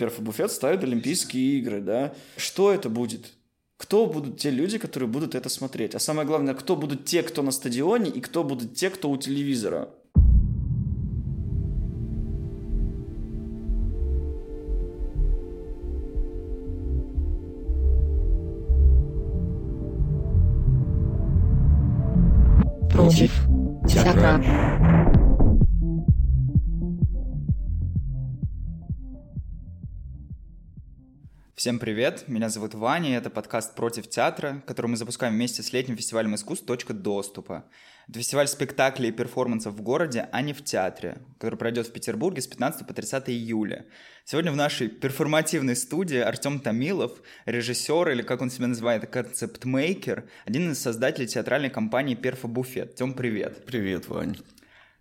перфобуфет ставит Олимпийские игры, да. Что это будет? Кто будут те люди, которые будут это смотреть? А самое главное, кто будут те, кто на стадионе, и кто будут те, кто у телевизора? Всем привет, меня зовут Ваня, и это подкаст «Против театра», который мы запускаем вместе с летним фестивалем искусств «Точка доступа». Это фестиваль спектаклей и перформансов в городе, а не в театре, который пройдет в Петербурге с 15 по 30 июля. Сегодня в нашей перформативной студии Артем Томилов, режиссер, или как он себя называет, концептмейкер, один из создателей театральной компании «Перфо Буфет». Тем, привет. Привет, Вань.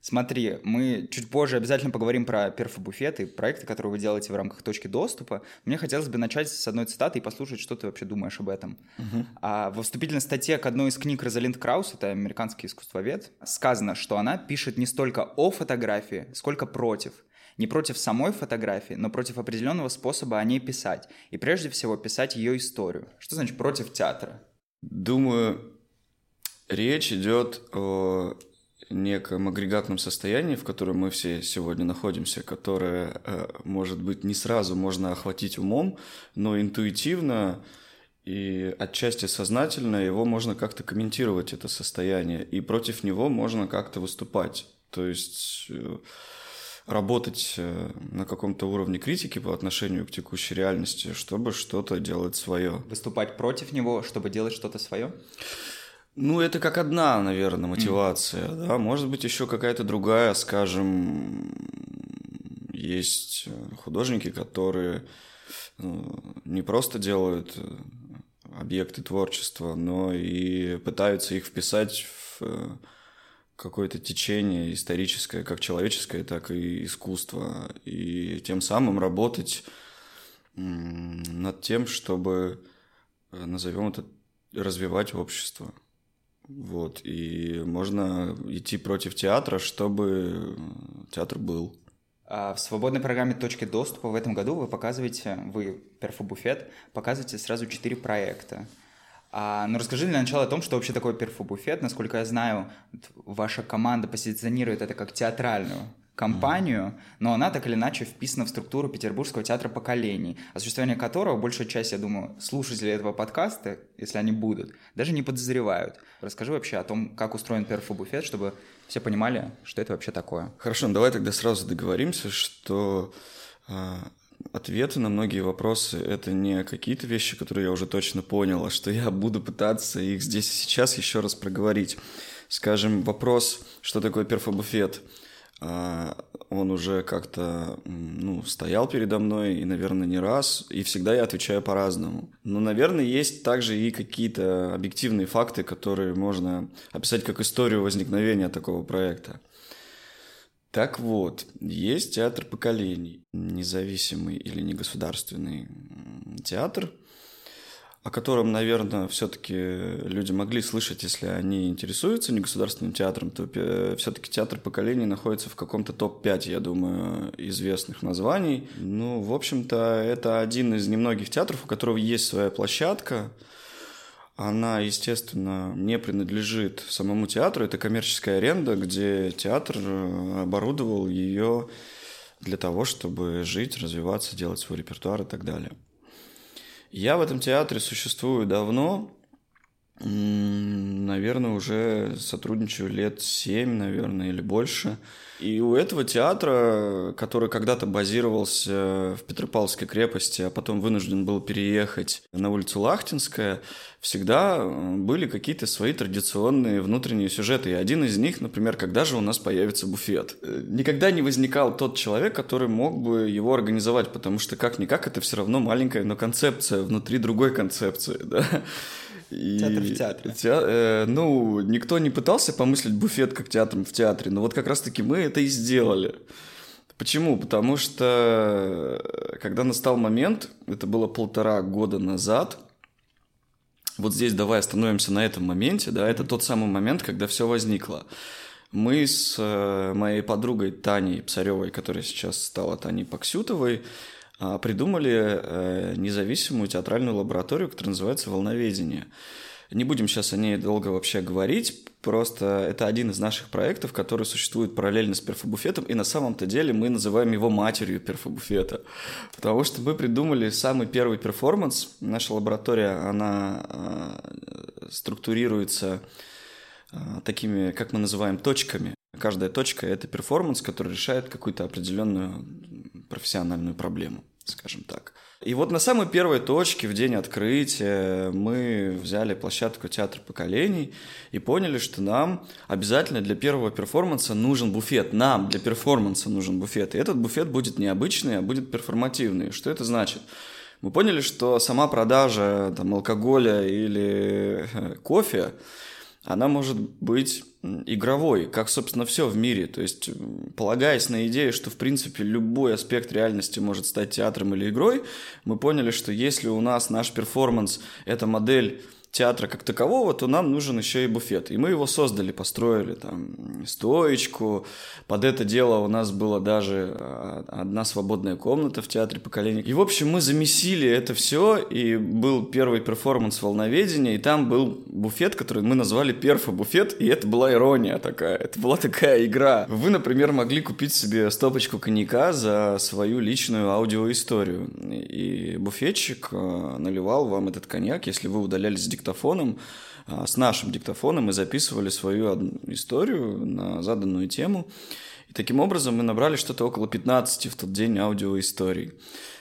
Смотри, мы чуть позже обязательно поговорим про перфобуфет и проекты, которые вы делаете в рамках точки доступа. Мне хотелось бы начать с одной цитаты и послушать, что ты вообще думаешь об этом. Uh-huh. А, во вступительной статье к одной из книг Розалинд Краус, это американский искусствовед, сказано, что она пишет не столько о фотографии, сколько против. Не против самой фотографии, но против определенного способа о ней писать. И прежде всего писать ее историю. Что значит против театра? Думаю, речь идет о неком агрегатном состоянии, в котором мы все сегодня находимся, которое, э, может быть, не сразу можно охватить умом, но интуитивно и отчасти сознательно его можно как-то комментировать, это состояние, и против него можно как-то выступать. То есть э, работать э, на каком-то уровне критики по отношению к текущей реальности, чтобы что-то делать свое. Выступать против него, чтобы делать что-то свое? Ну, это как одна, наверное, мотивация, mm. да. Может быть, еще какая-то другая, скажем, есть художники, которые ну, не просто делают э, объекты творчества, но и пытаются их вписать в э, какое-то течение историческое, как человеческое, так и искусство, и тем самым работать над тем, чтобы, э, назовем это, развивать общество. Вот, и можно идти против театра, чтобы театр был. А в свободной программе «Точки доступа» в этом году вы показываете, вы, Перфобуфет, показываете сразу четыре проекта. А, ну, расскажи для начала о том, что вообще такое Перфобуфет. Насколько я знаю, ваша команда позиционирует это как театральную компанию, но она так или иначе вписана в структуру Петербургского театра поколений, о которого большая часть, я думаю, слушателей этого подкаста, если они будут, даже не подозревают. Расскажи вообще о том, как устроен перфобуфет, чтобы все понимали, что это вообще такое. Хорошо, ну давай тогда сразу договоримся, что э, ответы на многие вопросы — это не какие-то вещи, которые я уже точно понял, а что я буду пытаться их здесь и сейчас еще раз проговорить. Скажем, вопрос, что такое перфобуфет — он уже как-то ну, стоял передо мной, и, наверное, не раз, и всегда я отвечаю по-разному. Но, наверное, есть также и какие-то объективные факты, которые можно описать как историю возникновения такого проекта. Так вот, есть театр поколений, независимый или негосударственный театр – о котором, наверное, все-таки люди могли слышать, если они интересуются негосударственным театром, то все-таки театр поколений находится в каком-то топ-5, я думаю, известных названий. Ну, в общем-то, это один из немногих театров, у которого есть своя площадка. Она, естественно, не принадлежит самому театру. Это коммерческая аренда, где театр оборудовал ее для того, чтобы жить, развиваться, делать свой репертуар и так далее. Я в этом театре существую давно, наверное, уже сотрудничаю лет семь, наверное, или больше. И у этого театра, который когда-то базировался в Петропавловской крепости, а потом вынужден был переехать на улицу Лахтинская, всегда были какие-то свои традиционные внутренние сюжеты. И один из них, например, когда же у нас появится буфет. Никогда не возникал тот человек, который мог бы его организовать, потому что как-никак это все равно маленькая, но концепция внутри другой концепции. Да? И Театр в театре. Те, э, ну, никто не пытался помыслить буфет как театром в театре, но вот как раз-таки мы это и сделали. Почему? Потому что э, когда настал момент, это было полтора года назад, вот здесь давай остановимся на этом моменте, да, это тот самый момент, когда все возникло. Мы с э, моей подругой Таней Псаревой, которая сейчас стала Таней Паксютовой, придумали э, независимую театральную лабораторию, которая называется «Волноведение». Не будем сейчас о ней долго вообще говорить, просто это один из наших проектов, который существует параллельно с перфобуфетом, и на самом-то деле мы называем его матерью перфобуфета, потому что мы придумали самый первый перформанс. Наша лаборатория, она э, структурируется э, такими, как мы называем, точками. Каждая точка – это перформанс, который решает какую-то определенную профессиональную проблему, скажем так. И вот на самой первой точке в день открытия мы взяли площадку «Театр поколений» и поняли, что нам обязательно для первого перформанса нужен буфет. Нам для перформанса нужен буфет. И этот буфет будет необычный, а будет перформативный. Что это значит? Мы поняли, что сама продажа там, алкоголя или э, кофе, она может быть игровой, как, собственно, все в мире. То есть, полагаясь на идею, что, в принципе, любой аспект реальности может стать театром или игрой, мы поняли, что если у нас наш перформанс – это модель театра как такового, то нам нужен еще и буфет. И мы его создали, построили там стоечку. Под это дело у нас была даже а, одна свободная комната в театре поколений. И, в общем, мы замесили это все, и был первый перформанс волноведения, и там был буфет, который мы назвали перфо-буфет, и это была ирония такая, это была такая игра. Вы, например, могли купить себе стопочку коньяка за свою личную аудиоисторию, и буфетчик а, наливал вам этот коньяк, если вы удалялись с диктофоном, а, с нашим диктофоном мы записывали свою историю на заданную тему. И таким образом мы набрали что-то около 15 в тот день аудиоисторий.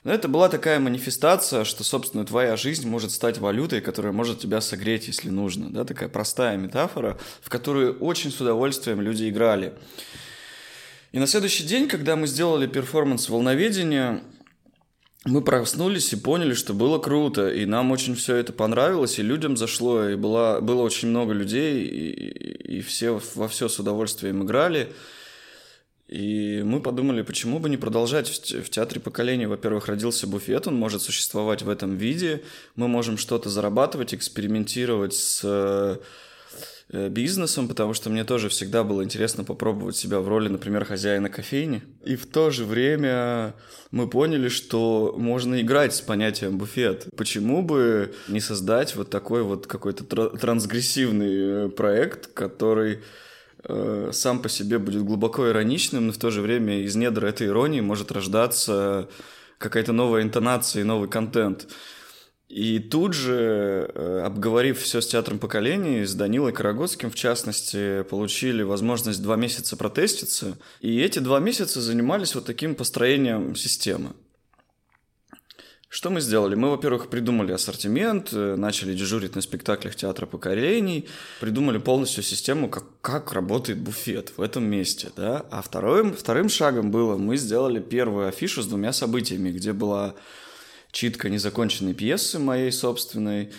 Но это была такая манифестация, что, собственно, твоя жизнь может стать валютой, которая может тебя согреть, если нужно. Да? Такая простая метафора, в которую очень с удовольствием люди играли. И на следующий день, когда мы сделали перформанс волноведения, мы проснулись и поняли, что было круто, и нам очень все это понравилось, и людям зашло, и было, было очень много людей, и, и все во все с удовольствием играли. И мы подумали, почему бы не продолжать в театре поколений. Во-первых, родился буфет, он может существовать в этом виде, мы можем что-то зарабатывать, экспериментировать с бизнесом, потому что мне тоже всегда было интересно попробовать себя в роли, например, хозяина кофейни. И в то же время мы поняли, что можно играть с понятием буфет. Почему бы не создать вот такой вот какой-то трансгрессивный э, проект, который э, сам по себе будет глубоко ироничным, но в то же время из недр этой иронии может рождаться какая-то новая интонация и новый контент. И тут же, э, обговорив все с театром поколений, с Данилой Карагодским, в частности, получили возможность два месяца протеститься. И эти два месяца занимались вот таким построением системы. Что мы сделали? Мы, во-первых, придумали ассортимент, э, начали дежурить на спектаклях театра поколений, придумали полностью систему, как, как работает буфет в этом месте. Да? А вторым, вторым шагом было, мы сделали первую афишу с двумя событиями, где была читка незаконченной пьесы моей собственной.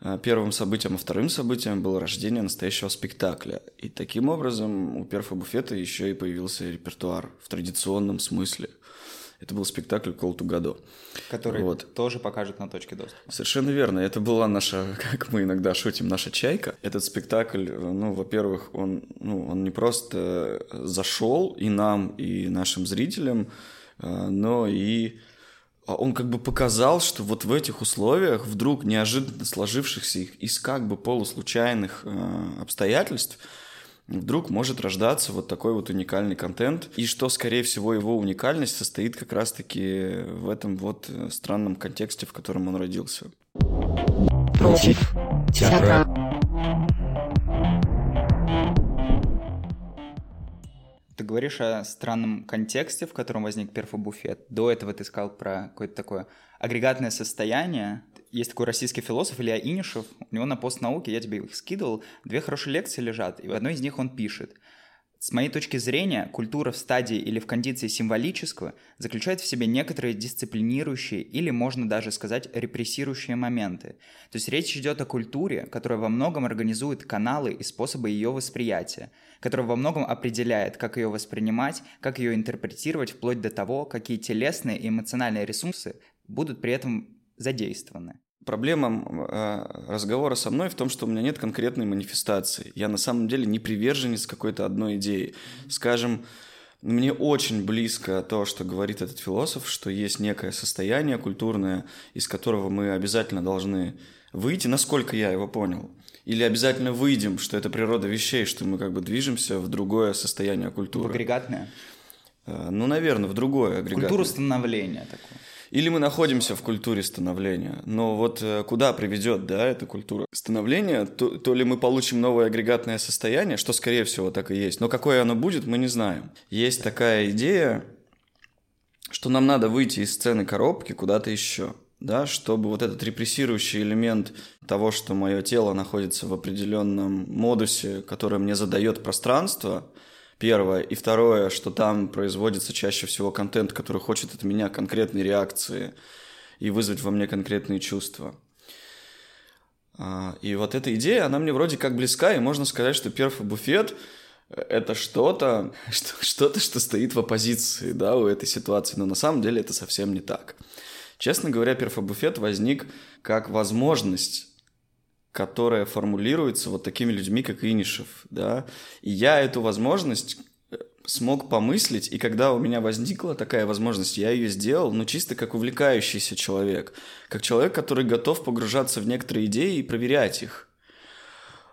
А, первым событием, а вторым событием было рождение настоящего спектакля. И таким образом у Перфа Буфета еще и появился репертуар в традиционном смысле. Это был спектакль «Call to Godot». Который вот. тоже покажут на точке доступа. Совершенно верно. Это была наша, как мы иногда шутим, наша чайка. Этот спектакль, ну, во-первых, он, ну, он не просто зашел и нам, и нашим зрителям, но и он как бы показал, что вот в этих условиях, вдруг неожиданно сложившихся из как бы полуслучайных э, обстоятельств, вдруг может рождаться вот такой вот уникальный контент, и что, скорее всего, его уникальность состоит как раз-таки в этом вот э, странном контексте, в котором он родился. Против театра. Ты говоришь о странном контексте, в котором возник перфобуфет. До этого ты сказал про какое-то такое агрегатное состояние. Есть такой российский философ Илья Инишев, у него на постнауке, я тебе их скидывал, две хорошие лекции лежат, и в одной из них он пишет – с моей точки зрения, культура в стадии или в кондиции символического заключает в себе некоторые дисциплинирующие или, можно даже сказать, репрессирующие моменты. То есть речь идет о культуре, которая во многом организует каналы и способы ее восприятия, которая во многом определяет, как ее воспринимать, как ее интерпретировать, вплоть до того, какие телесные и эмоциональные ресурсы будут при этом задействованы. Проблема э, разговора со мной в том, что у меня нет конкретной манифестации. Я на самом деле не приверженец какой-то одной идеи. Скажем, Мне очень близко то, что говорит этот философ, что есть некое состояние культурное, из которого мы обязательно должны выйти, насколько я его понял. Или обязательно выйдем, что это природа вещей, что мы как бы движемся в другое состояние культуры. В агрегатное? Э, ну, наверное, в другое агрегатное. Культуру становления такое. Или мы находимся в культуре становления. Но вот э, куда приведет, да, эта культура становления? То, то ли мы получим новое агрегатное состояние, что, скорее всего, так и есть. Но какое оно будет, мы не знаем. Есть такая идея, что нам надо выйти из сцены коробки куда-то еще да, чтобы вот этот репрессирующий элемент того, что мое тело находится в определенном модусе, который мне задает пространство, первое, и второе, что там производится чаще всего контент, который хочет от меня конкретной реакции и вызвать во мне конкретные чувства. А, и вот эта идея, она мне вроде как близка, и можно сказать, что перф и буфет – это что-то, что-то, что стоит в оппозиции, да, у этой ситуации, но на самом деле это совсем не так. Честно говоря, перфобуфет возник как возможность которая формулируется вот такими людьми, как Инишев, да, и я эту возможность э, смог помыслить, и когда у меня возникла такая возможность, я ее сделал, ну, чисто как увлекающийся человек, как человек, который готов погружаться в некоторые идеи и проверять их.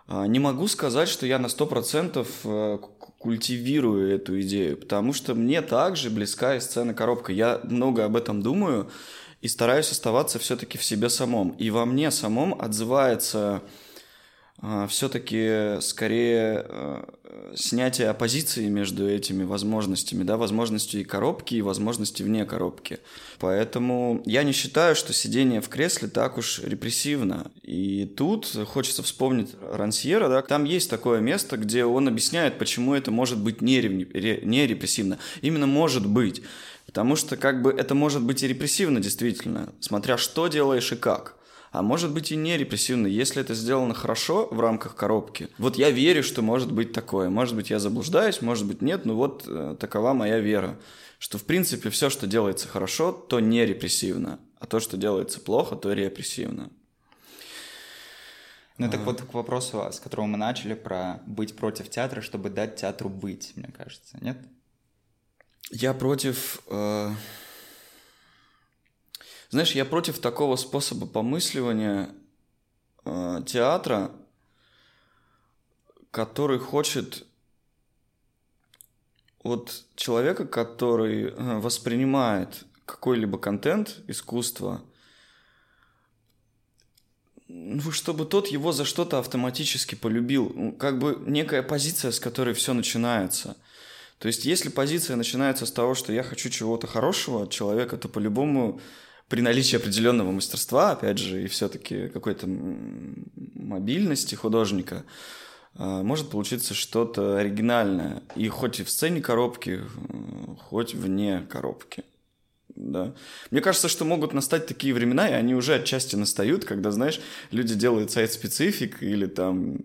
А, не могу сказать, что я на 100% э, культивирую эту идею, потому что мне также близка и сцена коробка. Я много об этом думаю, и стараюсь оставаться все-таки в себе самом. И во мне самом отзывается э, все-таки скорее э, снятие оппозиции между этими возможностями, да, возможностью и коробки, и возможности вне коробки. Поэтому я не считаю, что сидение в кресле так уж репрессивно. И тут хочется вспомнить Рансьера, да, там есть такое место, где он объясняет, почему это может быть не репрессивно. Именно может быть. Потому что как бы это может быть и репрессивно действительно, смотря что делаешь и как. А может быть и не репрессивно, если это сделано хорошо в рамках коробки. Вот я верю, что может быть такое. Может быть, я заблуждаюсь, может быть, нет, но вот э, такова моя вера. Что, в принципе, все, что делается хорошо, то не репрессивно. А то, что делается плохо, то репрессивно. Ну, так вот к вопросу, с которого мы начали, про быть против театра, чтобы дать театру быть, мне кажется, нет? Я против... Э... Знаешь, я против такого способа помысливания э, театра, который хочет от человека, который э, воспринимает какой-либо контент, искусство, ну, чтобы тот его за что-то автоматически полюбил. Ну, как бы некая позиция, с которой все начинается – то есть, если позиция начинается с того, что я хочу чего-то хорошего от человека, то по-любому при наличии определенного мастерства, опять же, и все-таки какой-то мобильности художника, а, может получиться что-то оригинальное. И хоть и в сцене коробки, хоть вне коробки. Да. Мне кажется, что могут настать такие времена, и они уже отчасти настают, когда, знаешь, люди делают сайт-специфик или там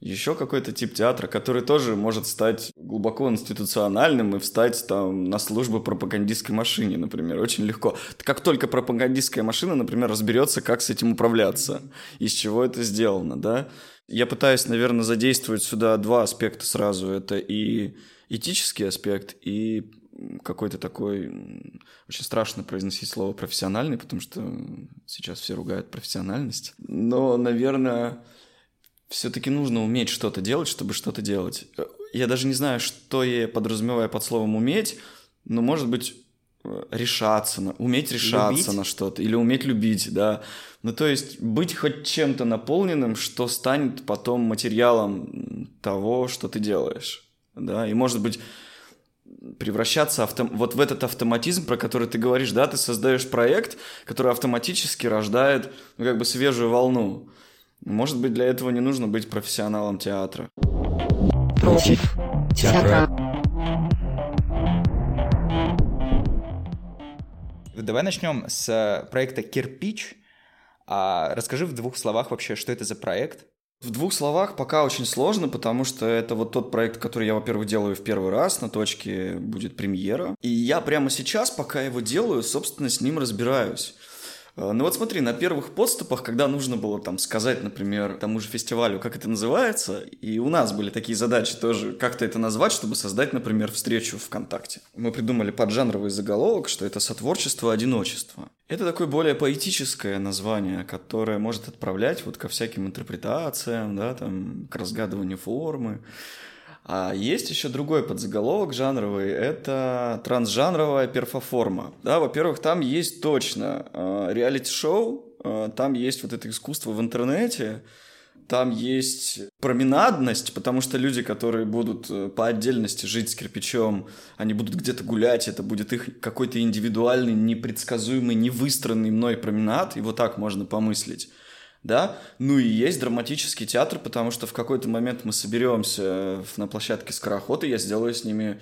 еще какой-то тип театра, который тоже может стать глубоко институциональным и встать там на службу пропагандистской машине, например, очень легко. Как только пропагандистская машина, например, разберется, как с этим управляться, из чего это сделано, да. Я пытаюсь, наверное, задействовать сюда два аспекта сразу. Это и этический аспект, и какой-то такой... Очень страшно произносить слово «профессиональный», потому что сейчас все ругают профессиональность. Но, наверное, все-таки нужно уметь что-то делать, чтобы что-то делать. Я даже не знаю, что я подразумеваю под словом уметь, но может быть э, решаться, на, уметь решаться любить? на что-то или уметь любить, да. Ну, то есть быть хоть чем-то наполненным, что станет потом материалом того, что ты делаешь, да, и может быть превращаться авто... вот в этот автоматизм, про который ты говоришь, да, ты создаешь проект, который автоматически рождает, ну, как бы свежую волну. Может быть, для этого не нужно быть профессионалом театра. Против театра. Давай начнем с проекта «Кирпич». А расскажи в двух словах вообще, что это за проект. В двух словах пока очень сложно, потому что это вот тот проект, который я, во-первых, делаю в первый раз, на точке будет премьера. И я прямо сейчас, пока его делаю, собственно, с ним разбираюсь. Э, ну вот смотри, на первых подступах, когда нужно было там сказать, например, тому же фестивалю, как это называется, и у нас были такие задачи тоже, как-то это назвать, чтобы создать, например, встречу ВКонтакте. Мы придумали поджанровый заголовок, что это сотворчество одиночества. Это такое более поэтическое название, которое может отправлять вот ко всяким интерпретациям, да, там, к разгадыванию формы. А есть еще другой подзаголовок жанровый, это трансжанровая перфоформа. Да, во-первых, там есть точно э, реалити-шоу, э, там есть вот это искусство в интернете, там есть променадность, потому что люди, которые будут э, по отдельности жить с кирпичом, они будут где-то гулять, это будет их какой-то индивидуальный, непредсказуемый, невыстроенный мной променад, его так можно помыслить да, ну и есть драматический театр, потому что в какой-то момент мы соберемся на площадке Скороход, и я сделаю с ними,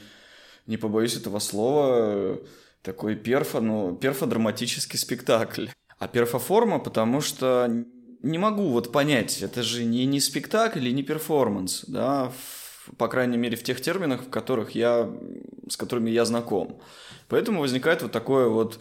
не побоюсь этого слова, такой перфо, ну, перфодраматический спектакль. А перфоформа, потому что не могу вот понять, это же не, не спектакль и не перформанс, да, в, по крайней мере в тех терминах, в которых я, с которыми я знаком. Поэтому возникает вот такое вот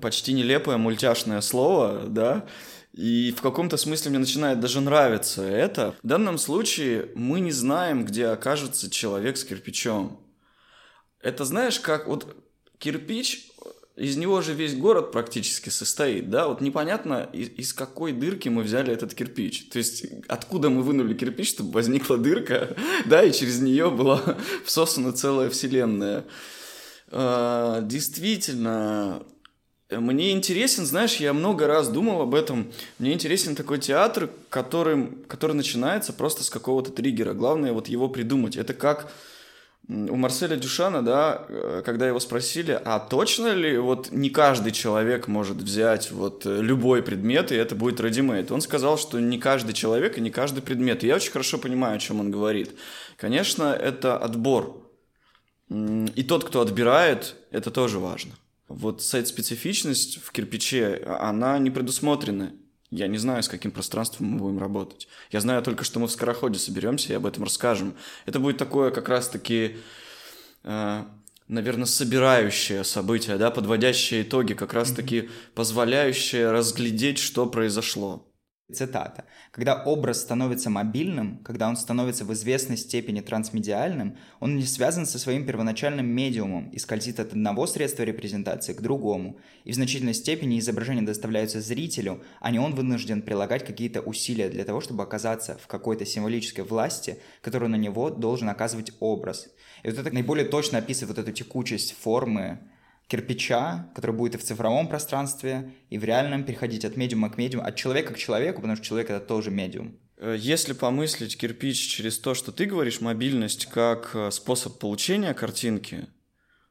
почти нелепое мультяшное слово, да, и в каком-то смысле мне начинает даже нравиться это. В данном случае мы не знаем, где окажется человек с кирпичом. Это знаешь, как вот кирпич, из него же весь город практически состоит, да, вот непонятно, из, из какой дырки мы взяли этот кирпич, то есть откуда мы вынули кирпич, чтобы возникла дырка, да, и через нее была всосана целая вселенная. А, действительно, мне интересен, знаешь, я много раз думал об этом, мне интересен такой театр, который, который начинается просто с какого-то триггера. Главное вот его придумать. Это как у Марселя Дюшана, да, э, когда его спросили, а точно ли вот не каждый человек может взять вот э, любой предмет, и это будет ready Он сказал, что не каждый человек и не каждый предмет. И я очень хорошо понимаю, о чем он говорит. Конечно, это отбор. И тот, кто отбирает, это тоже важно. Вот сайт-специфичность в кирпиче, она не предусмотрена. Я не знаю, с каким пространством мы будем работать. Я знаю только, что мы в Скороходе соберемся и об этом расскажем. Это будет такое как раз-таки, э, наверное, собирающее событие, да, подводящее итоги, как раз-таки позволяющее разглядеть, что произошло. Цитата. Когда образ становится мобильным, когда он становится в известной степени трансмедиальным, он не связан со своим первоначальным медиумом и скользит от одного средства репрезентации к другому. И в значительной степени изображения доставляются зрителю, а не он вынужден прилагать какие-то усилия для того, чтобы оказаться в какой-то символической власти, которую на него должен оказывать образ. И вот это наиболее точно описывает вот эту текучесть формы, кирпича, который будет и в цифровом пространстве, и в реальном переходить от медиума к медиуму, от человека к человеку, потому что человек это тоже медиум. Э, если помыслить кирпич через то, что ты говоришь, мобильность как э, способ получения картинки,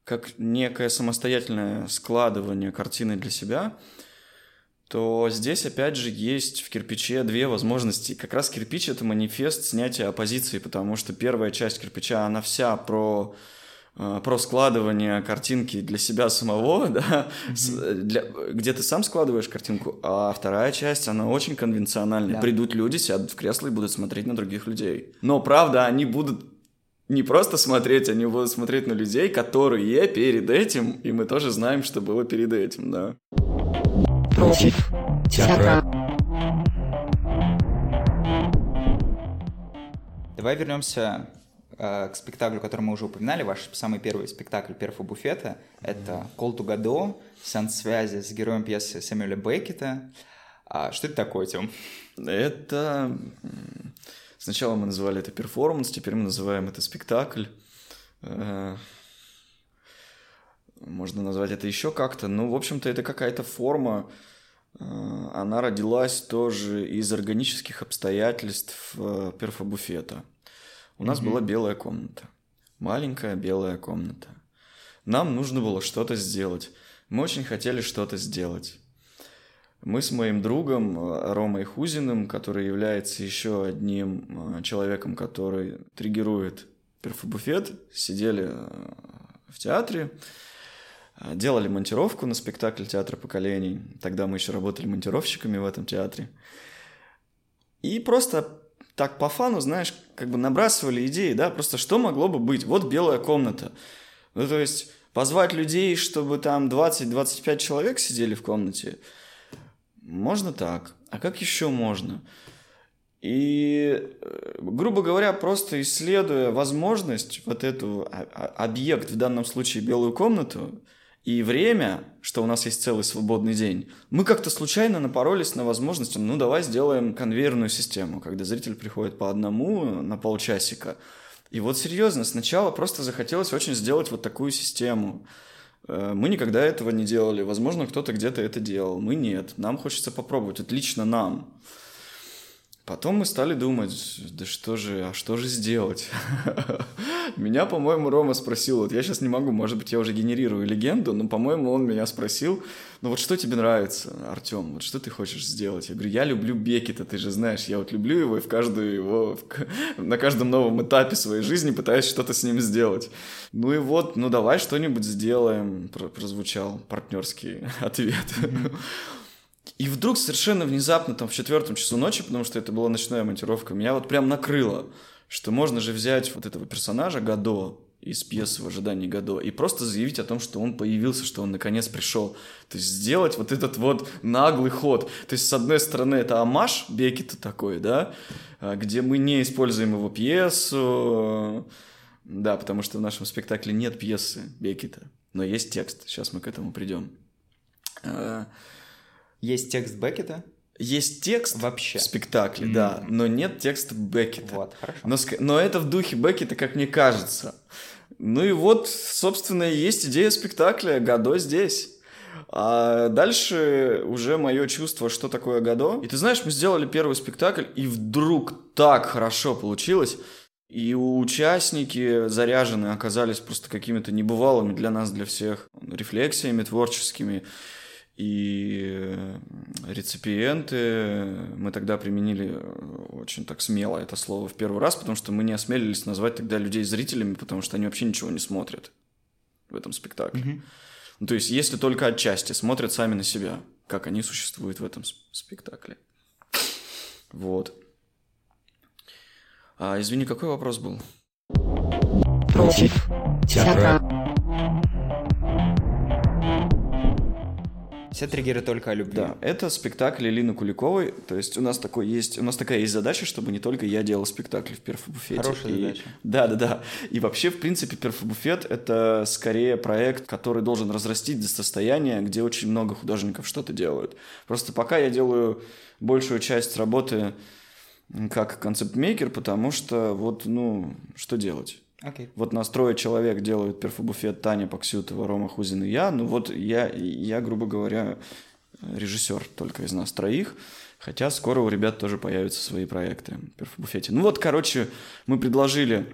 как некое самостоятельное складывание картины для себя, то здесь опять же есть в кирпиче две возможности. Как раз кирпич — это манифест снятия оппозиции, потому что первая часть кирпича, она вся про про складывание картинки для себя самого, да, mm-hmm. для, где ты сам складываешь картинку, а вторая часть, она очень конвенциональная. Да. Придут люди, сядут в кресло и будут смотреть на других людей. Но, правда, они будут не просто смотреть, они будут смотреть на людей, которые перед этим, и мы тоже знаем, что было перед этим, да. Против театра. Давай вернемся Э, к спектаклю, который мы уже упоминали, ваш самый первый спектакль «Перфа буфета». Это «Кол ту Гадо», сеанс связи с героем пьесы Сэмюэля Беккета. А что это такое, Тём? Это... Сначала мы называли это перформанс, теперь мы называем это спектакль. Э, можно назвать это еще как-то. Ну, в общем-то, это какая-то форма, э, она родилась тоже из органических обстоятельств перфобуфета. У нас была белая комната. Маленькая белая комната. Нам нужно было что-то сделать. Мы очень хотели что-то сделать. Мы с моим другом э, Ромой Хузиным, который является еще одним э, человеком, который триггерует перфобуфет, сидели э, в театре, делали монтировку на спектакль «Театр поколений». Тогда мы еще работали монтировщиками в этом театре. И просто так по фану, знаешь, как бы набрасывали идеи, да, просто что могло бы быть? Вот белая комната. Ну, то есть Позвать людей, чтобы там 20-25 человек сидели в комнате, можно так. А как еще можно? И, э, грубо говоря, просто исследуя возможность, вот эту а, а, объект, в данном случае белую комнату, и время, что у нас есть целый свободный день, мы как-то случайно напоролись на возможность, ну давай сделаем конвейерную систему, когда зритель приходит по одному на полчасика. И вот серьезно, сначала просто захотелось очень сделать вот такую систему. Э, мы никогда этого не делали. Возможно, кто-то где-то это делал. Мы нет. Нам хочется попробовать. Вот лично нам. Потом мы стали думать, да что же, а что же сделать? Меня, по-моему, Рома спросил, вот я сейчас не могу, может быть, я уже генерирую легенду, но, по-моему, он меня спросил, ну вот что тебе нравится, Артем, вот что ты хочешь сделать? Я говорю, я люблю Бекета, ты же знаешь, я вот люблю его и в каждую его, на каждом новом этапе своей жизни пытаюсь что-то с ним сделать. Ну и вот, ну давай что-нибудь сделаем, прозвучал партнерский ответ. И вдруг совершенно внезапно, там, в четвертом часу ночи, потому что это была ночная монтировка, меня вот прям накрыло, что можно же взять вот этого персонажа Гадо из пьесы «В ожидании Гадо» и просто заявить о том, что он появился, что он наконец пришел. То есть сделать вот этот вот наглый ход. То есть, с одной стороны, это амаш Бекета такой, да, а, где мы не используем его пьесу, да, потому что в нашем спектакле нет пьесы Бекета, но есть текст, сейчас мы к этому придем. Есть текст Беккета? Есть текст Вообще. в спектакле, mm-hmm. да, но нет текста Беккета. Вот, хорошо. Но, но это в духе Беккета, как мне кажется. Ну и вот, собственно, и есть идея спектакля «Гадо здесь». А дальше уже мое чувство, что такое Гадо. И ты знаешь, мы сделали первый спектакль, и вдруг так хорошо получилось. И участники заряженные оказались просто какими-то небывалыми для нас, для всех, рефлексиями творческими и реципиенты мы тогда применили очень так смело это слово в первый раз, потому что мы не осмелились назвать тогда людей зрителями, потому что они вообще ничего не смотрят в этом спектакле. Mm-hmm. Ну, то есть, если только отчасти смотрят сами на себя, как они существуют в этом спектакле. Вот. А, извини, какой вопрос был? Против театра. Все триггеры только о любви. Да, это спектакль Элины Куликовой. То есть у нас такой есть, у нас такая есть задача, чтобы не только я делал спектакли в перфобуфете. Хорошая и... задача. Да, да, да. И вообще, в принципе, перфобуфет — это скорее проект, который должен разрастить до состояния, где очень много художников что-то делают. Просто пока я делаю большую часть работы как концепт-мейкер, потому что вот, ну, что делать? Okay. Вот нас трое человек делают перфобуфет Таня Паксютова, Рома Хузин и я. Ну вот я, я, грубо говоря, режиссер только из нас троих. Хотя скоро у ребят тоже появятся свои проекты в перфобуфете. Ну вот, короче, мы предложили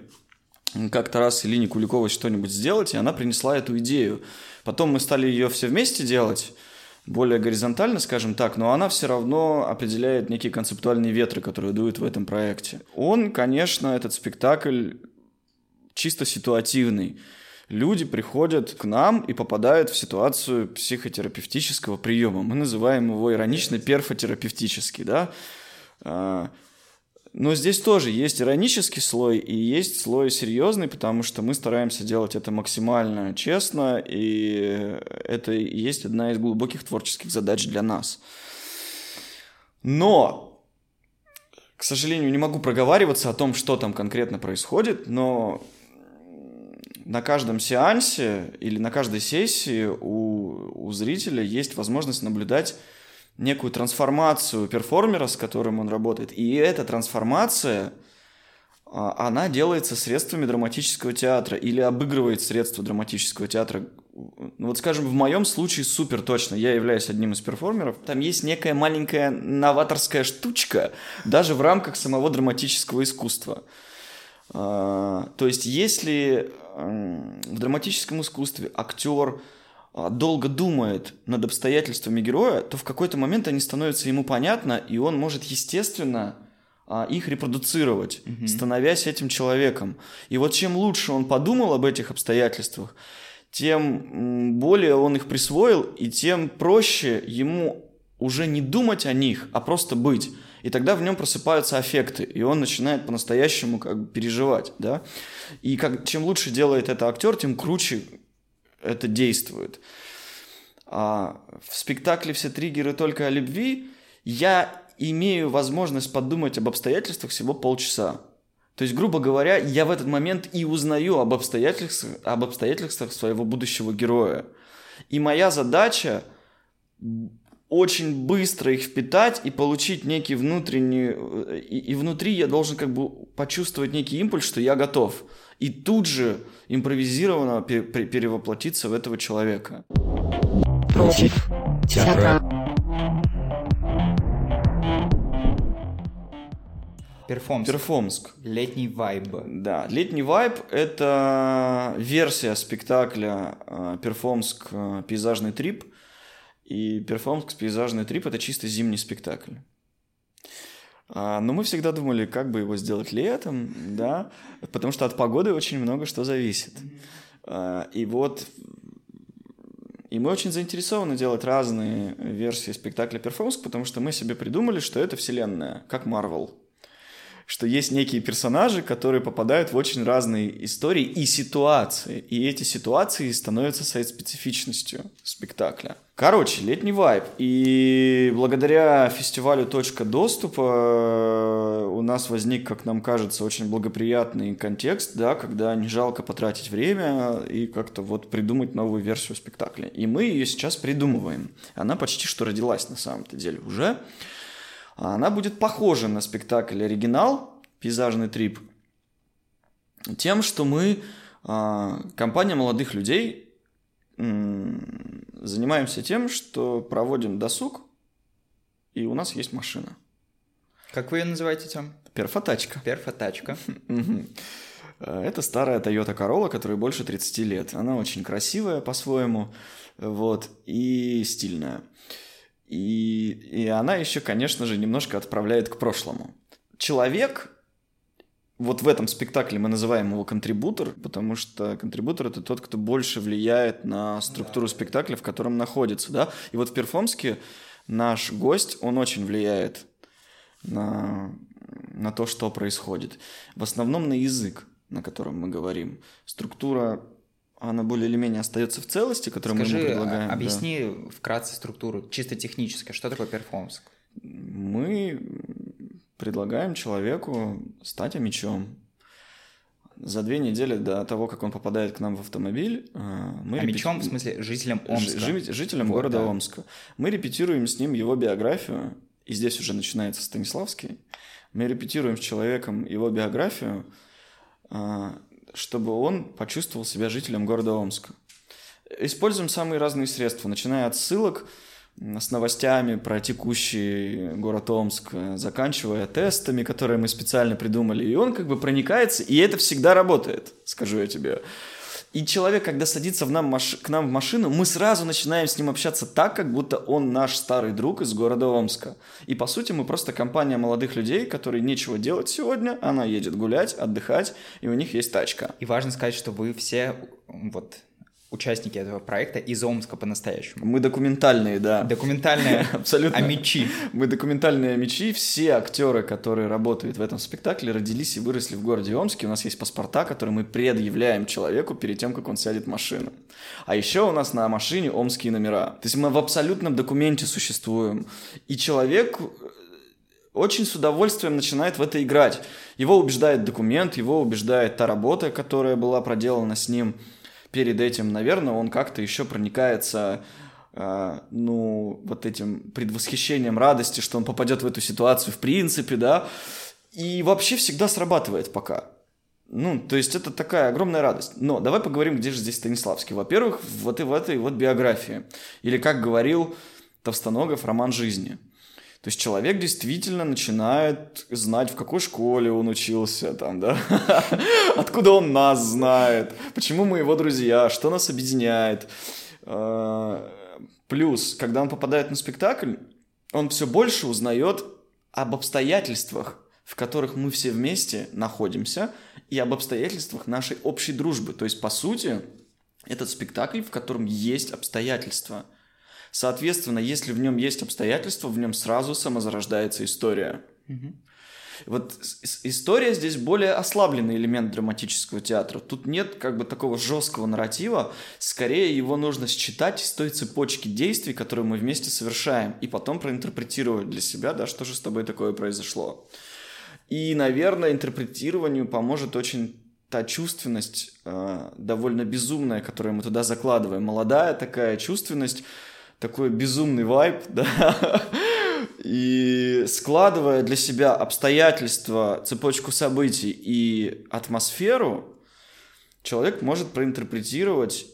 как-то раз Илине Куликовой что-нибудь сделать, и она принесла эту идею. Потом мы стали ее все вместе делать, более горизонтально, скажем так, но она все равно определяет некие концептуальные ветры, которые дуют в этом проекте. Он, конечно, этот спектакль чисто ситуативный. Люди приходят к нам и попадают в ситуацию психотерапевтического приема. Мы называем его иронично перфотерапевтический, да. А, но здесь тоже есть иронический слой и есть слой серьезный, потому что мы стараемся делать это максимально честно, и это и есть одна из глубоких творческих задач для нас. Но, к сожалению, не могу проговариваться о том, что там конкретно происходит, но на каждом сеансе или на каждой сессии у, у зрителя есть возможность наблюдать некую трансформацию перформера, с которым он работает. И эта трансформация, а, она делается средствами драматического театра или обыгрывает средства драматического театра. Ну вот, скажем, в моем случае супер точно, я являюсь одним из перформеров. Там есть некая маленькая новаторская штучка даже в рамках самого драматического искусства. А, то есть, если в драматическом искусстве актер а, долго думает над обстоятельствами героя, то в какой-то момент они становятся ему понятны, и он может естественно а, их репродуцировать, mm-hmm. становясь этим человеком. И вот чем лучше он подумал об этих обстоятельствах, тем более он их присвоил, и тем проще ему уже не думать о них, а просто быть. И тогда в нем просыпаются аффекты, и он начинает по-настоящему как бы переживать, да. И как, чем лучше делает это актер, тем круче это действует. А в спектакле все триггеры только о любви, я имею возможность подумать об обстоятельствах всего полчаса. То есть, грубо говоря, я в этот момент и узнаю об обстоятельствах, об обстоятельствах своего будущего героя. И моя задача очень быстро их впитать и получить некий внутренний... И, и внутри я должен как бы почувствовать некий импульс, что я готов. И тут же импровизированно перевоплотиться в этого человека. Против театра. Перформск. Перформск. Летний вайб. Да, летний вайб – это версия спектакля э, Перформск э, «Пейзажный трип». И Перформск «Пейзажный трип» – это чисто зимний спектакль. А, но мы всегда думали, как бы его сделать летом, да, потому что от погоды очень много что зависит. А, и вот и мы очень заинтересованы делать разные версии спектакля Перформск, потому что мы себе придумали, что это вселенная, как Марвел что есть некие персонажи, которые попадают в очень разные истории и ситуации. И эти ситуации становятся своей специфичностью спектакля. Короче, летний вайб. И благодаря фестивалю «Точка доступа» у нас возник, как нам кажется, очень благоприятный контекст, да, когда не жалко потратить время и как-то вот придумать новую версию спектакля. И мы ее сейчас придумываем. Она почти что родилась на самом-то деле уже. Она будет похожа на спектакль оригинал «Пейзажный трип» тем, что мы, а, компания молодых людей, занимаемся тем, что проводим досуг, и у нас есть машина. Как вы ее называете, Тём? Перфотачка. Перфотачка. Это старая Toyota Corolla, которой больше 30 лет. Она очень красивая по-своему, вот, и стильная. И, и она еще, конечно же, немножко отправляет к прошлому. Человек, вот в этом спектакле мы называем его контрибутор, потому что контрибутор это тот, кто больше влияет на структуру спектакля, в котором находится, да. И вот в Перформске наш гость, он очень влияет на, на то, что происходит. В основном на язык, на котором мы говорим. Структура она более или менее остается в целости, которую Скажи, мы ему предлагаем. объясни да. вкратце структуру, чисто технически. Что такое перформанс? Мы предлагаем человеку стать мечом. За две недели до того, как он попадает к нам в автомобиль, э, мы... А репет... мечом, в смысле, жителем Омска? Ж- жителем вот, города да. Омска. Мы репетируем с ним его биографию, и здесь уже начинается Станиславский. Мы репетируем с человеком его биографию, э, чтобы он почувствовал себя жителем города Омска. Используем самые разные средства, начиная от ссылок с новостями про текущий город Омск, заканчивая тестами, которые мы специально придумали. И он как бы проникается, и это всегда работает, скажу я тебе. И человек, когда садится в нам маш... к нам в машину, мы сразу начинаем с ним общаться так, как будто он наш старый друг из города Омска. И по сути мы просто компания молодых людей, которые нечего делать сегодня, она едет гулять, отдыхать, и у них есть тачка. И важно сказать, что вы все вот участники этого проекта из Омска по-настоящему. Мы документальные, да. Документальные Абсолютно. амичи. Мы документальные амичи. Все актеры, которые работают в этом спектакле, родились и выросли в городе Омске. У нас есть паспорта, которые мы предъявляем человеку перед тем, как он сядет в машину. А еще у нас на машине омские номера. То есть мы в абсолютном документе существуем. И человек очень с удовольствием начинает в это играть. Его убеждает документ, его убеждает та работа, которая была проделана с ним – перед этим, наверное, он как-то еще проникается Uh, ну, вот этим предвосхищением радости, что он попадет в эту ситуацию в принципе, да, и вообще всегда срабатывает пока. Ну, то есть это такая огромная радость. Но давай поговорим, где же здесь Станиславский. Во-первых, вот и в этой вот биографии. Или, как говорил Товстоногов, роман жизни – то есть человек действительно начинает знать, в какой школе он учился, там, да, откуда он нас знает, почему мы его друзья, что нас объединяет. А, плюс, когда он попадает на спектакль, он все больше узнает об обстоятельствах, в которых мы все вместе находимся, и об обстоятельствах нашей общей дружбы. То есть, по сути, этот спектакль, в котором есть обстоятельства – Соответственно, если в нем есть обстоятельства, в нем сразу самозарождается история. Вот история здесь более ослабленный элемент драматического театра. Тут нет как бы такого жесткого нарратива, скорее его нужно считать из той цепочки действий, которые мы вместе совершаем, и потом проинтерпретировать для себя, да, что же с тобой такое произошло. И, наверное, интерпретированию поможет очень та чувственность э, довольно безумная, которую мы туда закладываем. Молодая такая чувственность, такой безумный вайб, да, и складывая для себя обстоятельства, цепочку событий и атмосферу, человек может проинтерпретировать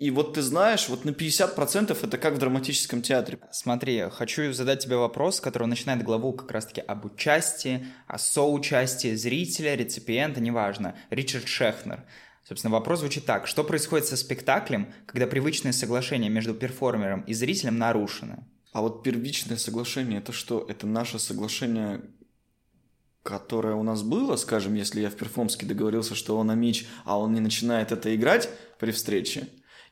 и вот ты знаешь, вот на 50% это как в драматическом театре. Смотри, хочу задать тебе вопрос, который начинает главу как раз-таки об участии, о соучастии зрителя, реципиента, неважно. Ричард Шехнер. Собственно, вопрос звучит так. Что происходит со спектаклем, когда привычное соглашение между перформером и зрителем нарушено? А вот первичное соглашение это что? Это наше соглашение, которое у нас было, скажем, если я в перформске договорился, что он амич, а он не начинает это играть при встрече?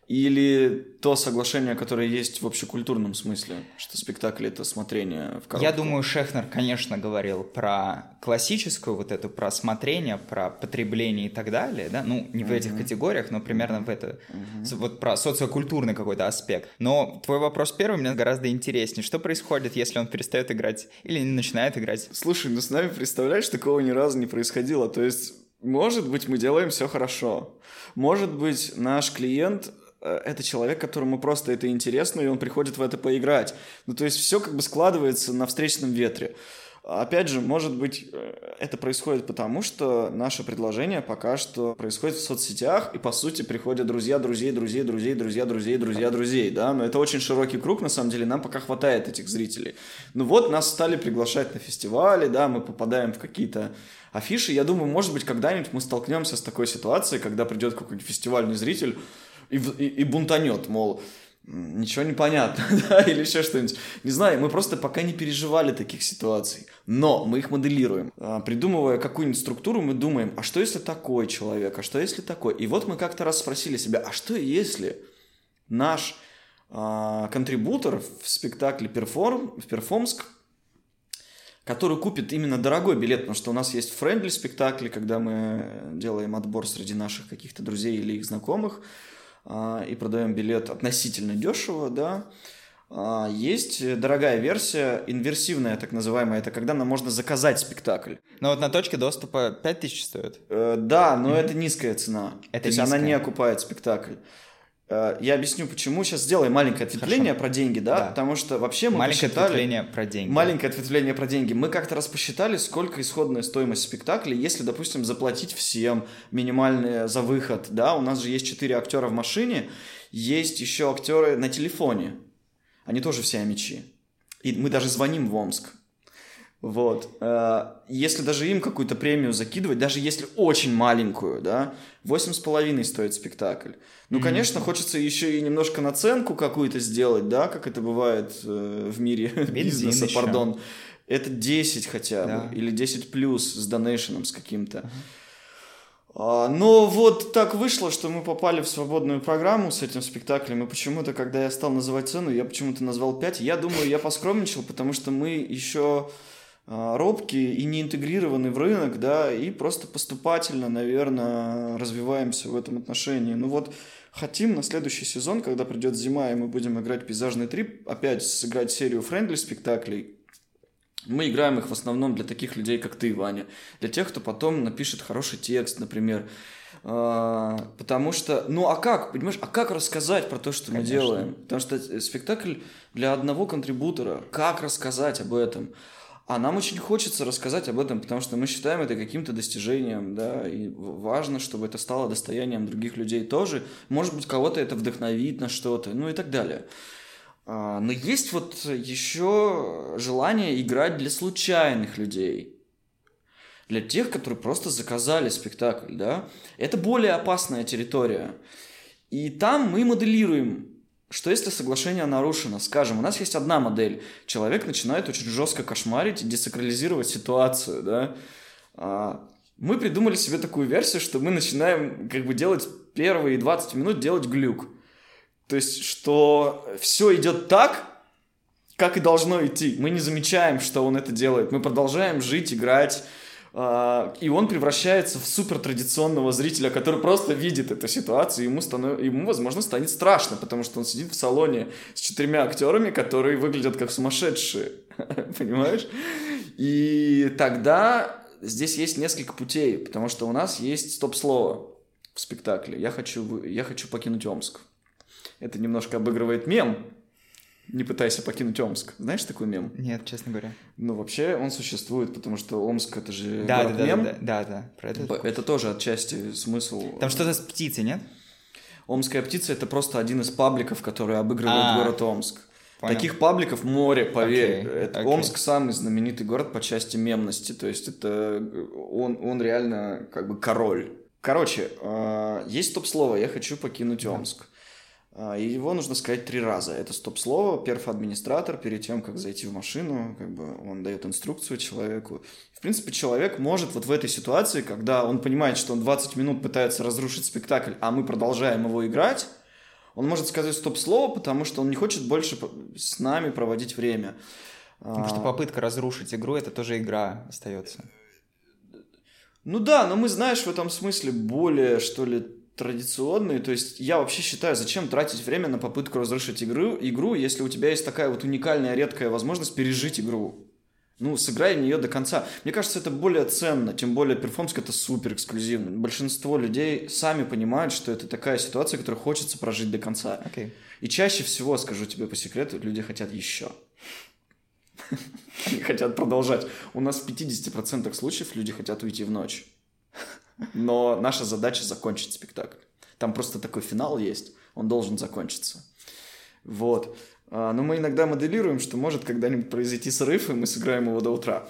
Или то соглашение, которое есть в общекультурном смысле, что спектакль это смотрение в коробку? Я думаю, Шехнер, конечно, говорил про классическую вот эту, про смотрение, про потребление и так далее, да, ну, не в uh-huh. этих категориях, но примерно в это, uh-huh. вот про социокультурный какой-то аспект. Но твой вопрос первый мне гораздо интереснее. Что происходит, если он перестает играть или не начинает играть? Слушай, ну с нами, представляешь, такого ни разу не происходило, то есть может быть, мы делаем все хорошо. Может быть, наш клиент это человек, которому просто это интересно, и он приходит в это поиграть. Ну, то есть все как бы складывается на встречном ветре. Опять же, может быть, э, это происходит потому, что наше предложение пока что происходит в соцсетях, и, по сути, приходят друзья, друзей, друзей, друзей, друзья, друзей, друзья, друзей, да, но это очень широкий круг, на самом деле, нам пока хватает этих зрителей. Ну вот, нас стали приглашать на фестивали, да, мы попадаем в какие-то афиши, я думаю, может быть, когда-нибудь мы столкнемся с такой ситуацией, когда придет какой-нибудь фестивальный зритель, и, и, и бунтанет, мол, ничего не понятно, да, или еще что-нибудь. Не знаю, мы просто пока не переживали таких ситуаций, но мы их моделируем. А, придумывая какую-нибудь структуру, мы думаем, а что если такой человек, а что если такой? И вот мы как-то раз спросили себя, а что если наш а, contributor в спектакле перформ, в Перформск, который купит именно дорогой билет, потому что у нас есть friendly спектакли, когда мы делаем отбор среди наших каких-то друзей или их знакомых, и продаем билет относительно дешево, да. А, есть дорогая версия, инверсивная так называемая, это когда нам можно заказать спектакль. Но вот на точке доступа 5000 стоит? Э, да, но mm-hmm. это низкая цена. Это То есть низкая. она не окупает спектакль. Э, я объясню, почему. Сейчас сделаем маленькое ответвление Хорошо. про деньги, да? да? Потому что вообще мы маленькое посчитали... ответвление про деньги. Маленькое ответвление про деньги. Мы как-то раз посчитали, сколько исходная стоимость спектакля, если, допустим, заплатить всем минимальные за выход, да? У нас же есть четыре актера в машине, есть еще актеры на телефоне. Они тоже все мечи. И мы даже звоним в Омск. Вот. Э, если даже им какую-то премию закидывать, даже если очень маленькую, да, восемь с половиной стоит спектакль. Ну, mm-hmm. конечно, хочется еще и немножко наценку какую-то сделать, да, как это бывает э, в мире бизнеса, еще. пардон. Это 10 хотя бы, да. или 10 плюс с донейшеном с каким-то. Uh-huh. А, но вот так вышло, что мы попали в свободную программу с этим спектаклем, и почему-то, когда я стал называть цену, я почему-то назвал 5. Я думаю, я поскромничал, потому что мы еще робкие и не интегрированы в рынок, да, и просто поступательно, наверное, развиваемся в этом отношении. Ну вот, хотим на следующий сезон, когда придет зима, и мы будем играть пейзажный трип, опять сыграть серию friendly спектаклей. Мы играем их в основном для таких людей, как ты, Ваня. Для тех, кто потом напишет хороший текст, например. А, потому что, ну а как, понимаешь, а как рассказать про то, что Конечно. мы делаем? Потому что спектакль для одного контрибутора. Как рассказать об этом? А нам очень хочется рассказать об этом, потому что мы считаем это каким-то достижением, да, и важно, чтобы это стало достоянием других людей тоже. Может быть, кого-то это вдохновит на что-то, ну и так далее. А, но есть вот еще желание играть для случайных людей. Для тех, которые просто заказали спектакль, да. Это более опасная территория. И там мы моделируем что если соглашение нарушено? Скажем, у нас есть одна модель. Человек начинает очень жестко кошмарить и десакрализировать ситуацию, да. А, мы придумали себе такую версию, что мы начинаем как бы делать первые 20 минут делать глюк. То есть, что все идет так, как и должно идти. Мы не замечаем, что он это делает. Мы продолжаем жить, играть. А, И он превращается в супер традиционного зрителя, который просто видит эту ситуацию, ему, станов... ему, возможно, станет страшно, потому что он сидит в салоне с четырьмя актерами, которые выглядят как сумасшедшие. Понимаешь? И тогда здесь есть несколько путей, потому что у нас есть стоп-слово в спектакле. Я хочу, я хочу покинуть Омск. Это немножко обыгрывает мем. Не пытайся покинуть Омск. Знаешь такой мем? Нет, честно говоря. Ну, вообще он существует, потому что Омск это же Да, да, город да, мем. да, да, да, про это. Это тоже отчасти смысл. Там что-то с птицей, нет? Омская птица это просто один из пабликов, который обыгрывает А, город Омск. понял. Таких пабликов море, поверь. Окей, Это- окей. Омск самый знаменитый город по части мемности. То есть это он, он реально как бы король. Короче, э, есть стоп-слово «Я хочу покинуть Омск». А, И его нужно сказать три раза. Это стоп-слово. Перф-администратор перед тем, как зайти в машину, как бы он дает инструкцию человеку. В принципе, человек может вот в этой ситуации, когда он понимает, что он 20 минут пытается разрушить спектакль, а мы продолжаем его играть, он может сказать стоп-слово, потому что он не хочет больше с нами проводить время. Потому что А, попытка разрушить игру это тоже игра остается. Ну да, но мы, знаешь, в этом смысле более, что ли, традиционные. То есть я вообще считаю, зачем тратить время на попытку разрушить игру, игру, если у тебя есть такая вот уникальная, редкая возможность пережить игру. Ну, сыграй в нее до конца. Мне кажется, это более ценно, тем более перформск это супер эксклюзивно. Большинство людей сами понимают, что это такая ситуация, которую хочется прожить до конца. Окей. И чаще всего, скажу тебе по секрету, люди хотят еще. Они хотят продолжать. У нас в 50% случаев люди хотят уйти в ночь. Но наша задача закончить спектакль. Там просто такой финал есть, он должен закончиться. Вот. А, Но мы иногда моделируем, что может когда-нибудь произойти срыв, и мы сыграем его до утра.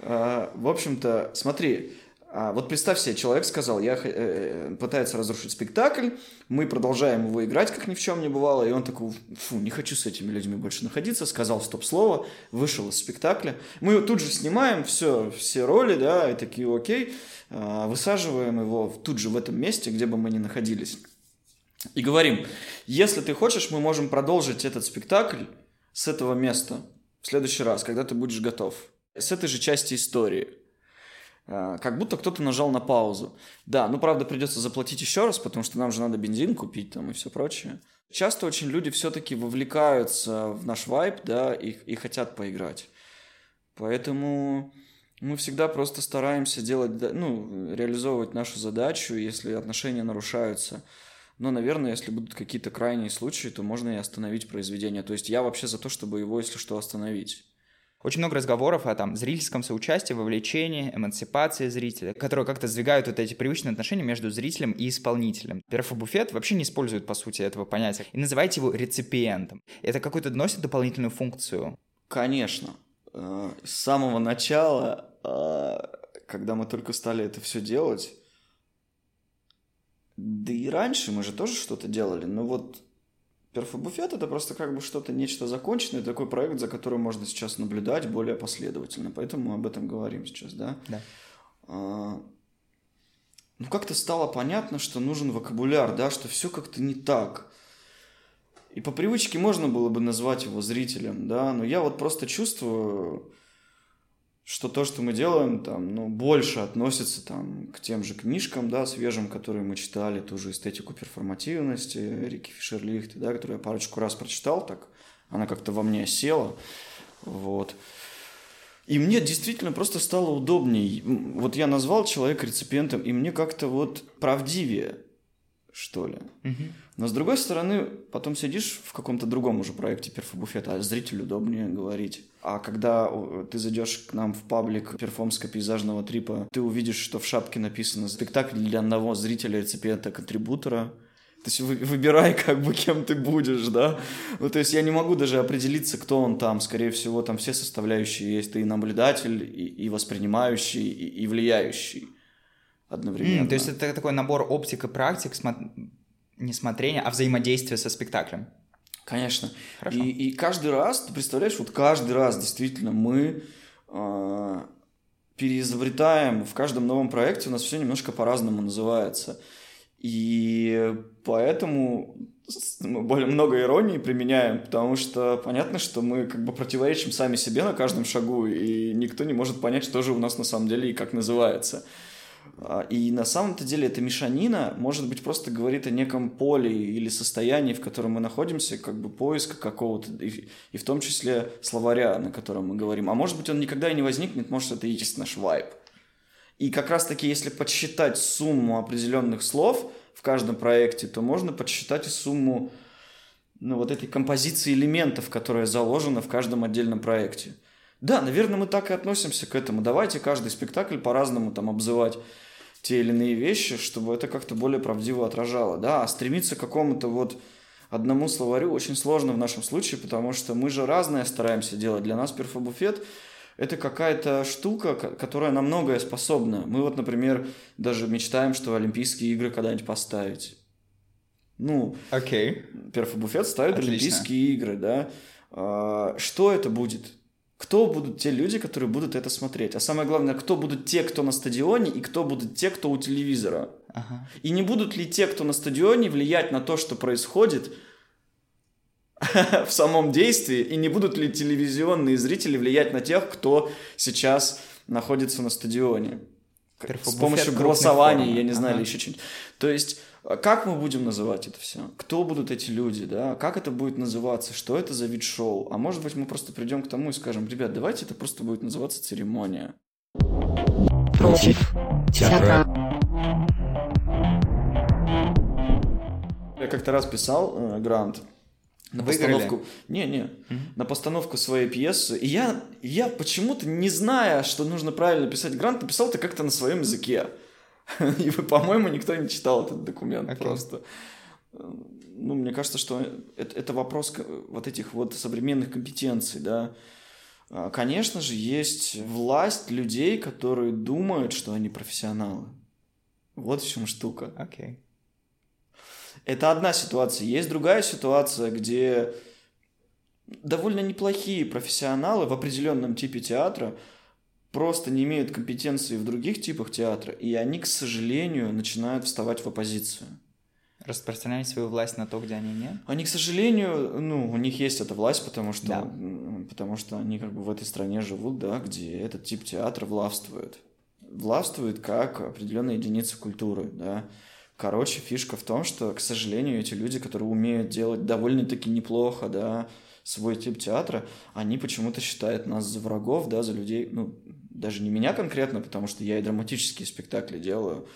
А, В общем-то, смотри, а, вот представь себе, человек сказал, я х- э, пытается разрушить спектакль, мы продолжаем его играть, как ни в чем не бывало, и он такой, фу, не хочу с этими людьми больше находиться, сказал стоп-слово, вышел из спектакля. Мы тут же снимаем, все, все роли, да, и такие, окей, а, высаживаем его тут же в этом месте, где бы мы ни находились. И говорим, если ты хочешь, мы можем продолжить этот спектакль с этого места в следующий раз, когда ты будешь готов. С этой же части истории. А, Как будто кто-то нажал на паузу. Да, ну правда придется заплатить еще раз, потому что нам же надо бензин купить там и все прочее. Часто очень люди все-таки вовлекаются в наш вайб, да, и, и хотят поиграть. Поэтому мы всегда просто стараемся делать, ну, реализовывать нашу задачу, если отношения нарушаются. Но, наверное, если будут какие-то крайние случаи, то можно и остановить произведение. То есть я вообще за то, чтобы его, если что, остановить. Очень много разговоров о там зрительском соучастии, вовлечении, эмансипации зрителя, которые как-то сдвигают вот эти привычные отношения между зрителем и исполнителем. Перфобуфет вообще не использует, по сути, этого понятия. И называйте его реципиентом. Это какую-то носит дополнительную функцию. Конечно. Э, С самого начала, э, когда мы только стали это все делать, да и раньше мы же тоже что-то делали, но вот Перфобуфет это просто как бы что-то, нечто законченное, такой проект, за которым можно сейчас наблюдать более последовательно, поэтому мы об этом говорим сейчас, да? Да. А, Ну, как-то стало понятно, что нужен вокабуляр, да, что все как-то не так. И по привычке можно было бы назвать его зрителем, да, но я вот просто чувствую, что то, что мы делаем, там, ну, больше относится там к тем же книжкам, да, свежим, которые мы читали, ту же эстетику перформативности Рики Фишерлихта, да, которую я парочку раз прочитал, так, она как-то во мне села, вот. И мне действительно просто стало удобней. М, Вот я назвал человека реципиентом, и мне как-то вот правдивее, что ли. Но с другой стороны, потом сидишь в каком-то другом уже проекте перфобуфета, а зрителю удобнее говорить. А когда ты зайдешь к нам в паблик перформско-пейзажного трипа, ты увидишь, что в шапке написано «Спектакль для одного зрителя, реципиента, контрибутора». То есть вы- выбирай, как бы, кем ты будешь, да? Ну, то есть я не могу даже определиться, кто он там. Скорее всего, там все составляющие есть. Ты и наблюдатель, и, и воспринимающий, и, и влияющий одновременно. М, то есть это такой набор оптик и практик, не смотрения, а взаимодействия со спектаклем. Конечно. Хорошо. И, и каждый раз, ты представляешь, вот каждый раз действительно мы э, переизобретаем в каждом новом проекте, у нас все немножко по-разному называется. И поэтому мы более много иронии применяем, потому что понятно, что мы как бы противоречим сами себе на каждом шагу, и никто не может понять, что же у нас на самом деле и как называется. А, и на самом-то деле эта мешанина, может быть, просто говорит о неком поле или состоянии, в котором мы находимся, как бы поиска какого-то, и, и в том числе словаря, на котором мы говорим. А может быть, он никогда и не возникнет, может, это и есть наш вайб. И как раз-таки, если подсчитать сумму определенных слов в каждом проекте, то можно подсчитать и сумму ну, вот этой композиции элементов, которая заложена в каждом отдельном проекте. Да, наверное, мы так и относимся к этому. Давайте каждый спектакль по-разному там обзывать те или иные вещи, чтобы это как-то более правдиво отражало. Да, а стремиться к какому-то вот одному словарю очень сложно в нашем случае, потому что мы же разное стараемся делать. Для нас перфобуфет – это какая-то штука, которая на многое способна. Мы вот, например, даже мечтаем, что Олимпийские игры когда-нибудь поставить. Ну, okay. перфобуфет ставит Отлично. Олимпийские игры, да. А, что это будет? Кто будут те люди, которые будут это смотреть. А самое главное, кто будут те, кто на стадионе, и кто будут те, кто у телевизора. Ага. И не будут ли те, кто на стадионе, влиять на то, что происходит в самом действии, и не будут ли телевизионные зрители влиять на тех, кто сейчас находится на стадионе. С помощью голосования, я не знаю, ага. или еще что-нибудь. То есть как мы будем называть это все? Кто будут эти люди, да? Как это будет называться? Что это за вид шоу? А может быть, мы просто придем к тому и скажем, ребят, давайте это просто будет называться церемония. Против театра. Я как-то раз писал э, грант на Выиграли? постановку. Не, не, mm на постановку своей пьесы. И я, я почему-то, не зная, что нужно правильно писать грант, написал это как-то на своем языке. И, по-моему, никто не читал этот документ okay. просто. Ну, мне кажется, что это, это вопрос вот этих вот современных компетенций, да. А, конечно же, есть власть людей, которые думают, что они профессионалы. Вот в чем штука. Okay. Это одна ситуация. Есть другая ситуация, где довольно неплохие профессионалы в определенном типе театра просто не имеют компетенции в других типах театра, и они, к сожалению, начинают вставать в оппозицию. Распространять свою власть на то, где они нет? Они, к сожалению, ну, у них есть эта власть, потому что, да. потому что они как бы в этой стране живут, да, где этот тип театра властвует. Властвует как определенная единица культуры, да. Короче, фишка в том, что, к сожалению, эти люди, которые умеют делать довольно-таки неплохо, да, свой тип театра, они почему-то считают нас за врагов, да, за людей, ну, даже не меня конкретно, потому что я и драматические спектакли делаю,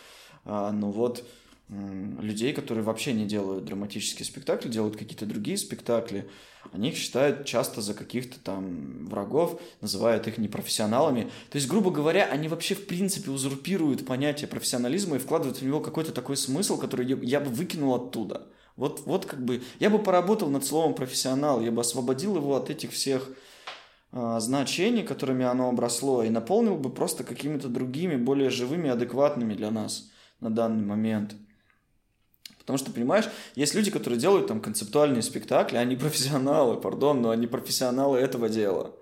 а, но вот людей, которые вообще не делают драматические спектакли, делают какие-то другие спектакли, они их считают часто за каких-то там врагов, называют их непрофессионалами. То есть, грубо говоря, они вообще в принципе узурпируют понятие профессионализма и вкладывают в него какой-то такой смысл, который я бы выкинул оттуда. Вот, вот как бы я бы поработал над словом профессионал, я бы освободил его от этих всех значений, которыми оно обросло, и наполнил бы просто какими-то другими, более живыми, адекватными для нас на данный момент. Потому что, понимаешь, есть люди, которые делают там концептуальные спектакли, они профессионалы, пардон, но они профессионалы этого дела.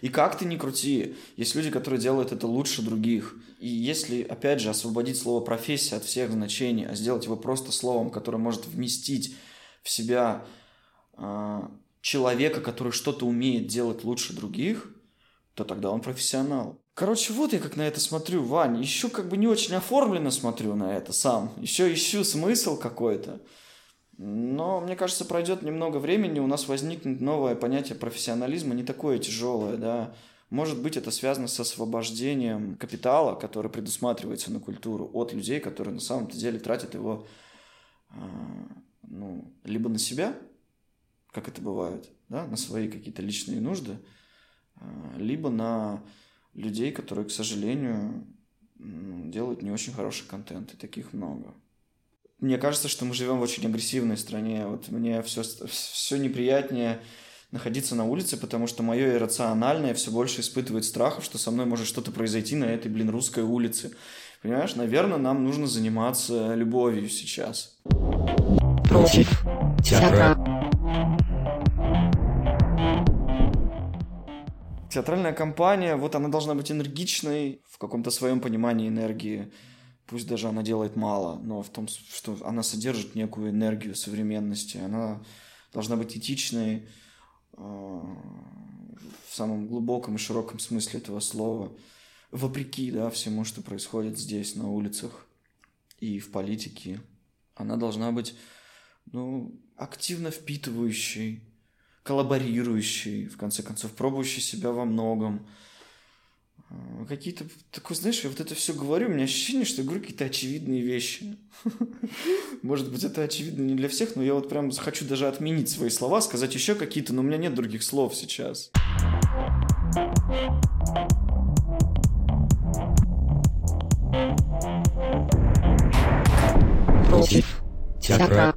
И как ты ни крути, есть люди, которые делают это лучше других. И если, опять же, освободить слово профессия от всех значений, а сделать его просто словом, которое может вместить в себя э, человека, который что-то умеет делать лучше других, то тогда он профессионал. Короче, вот я как на это смотрю, Вань. Еще как бы не очень оформленно смотрю на это сам. Еще ищу смысл какой-то. Но, мне кажется, пройдет немного времени, у нас возникнет новое понятие профессионализма, не такое тяжелое, да. Может быть, это связано с освобождением капитала, который предусматривается на культуру, от людей, которые на самом деле тратят его э, ну, либо на себя, как это бывает, да, на свои какие-то личные нужды, э, либо на людей, которые, к сожалению, делают не очень хороший контент, и таких много. Мне кажется, что мы живем в очень агрессивной стране. Вот мне все, все неприятнее находиться на улице, потому что мое иррациональное все больше испытывает страхов, что со мной может что-то произойти на этой, блин, русской улице. Понимаешь, наверное, нам нужно заниматься любовью сейчас. Против театра. Театральная компания, вот она должна быть энергичной в каком-то своем понимании энергии пусть даже она делает мало, но в том, что она содержит некую энергию современности, она должна быть этичной э, в самом глубоком и широком смысле этого слова, вопреки да, всему, что происходит здесь, на улицах и в политике. Она должна быть ну, активно впитывающей, коллаборирующей, в конце концов, пробующей себя во многом, а, какие-то, такой, знаешь, я вот это все говорю, у меня ощущение, что я говорю какие-то очевидные вещи. Может быть, это очевидно не для всех, но я вот прям хочу даже отменить свои слова, сказать еще какие-то, но у меня нет других слов сейчас. Против театра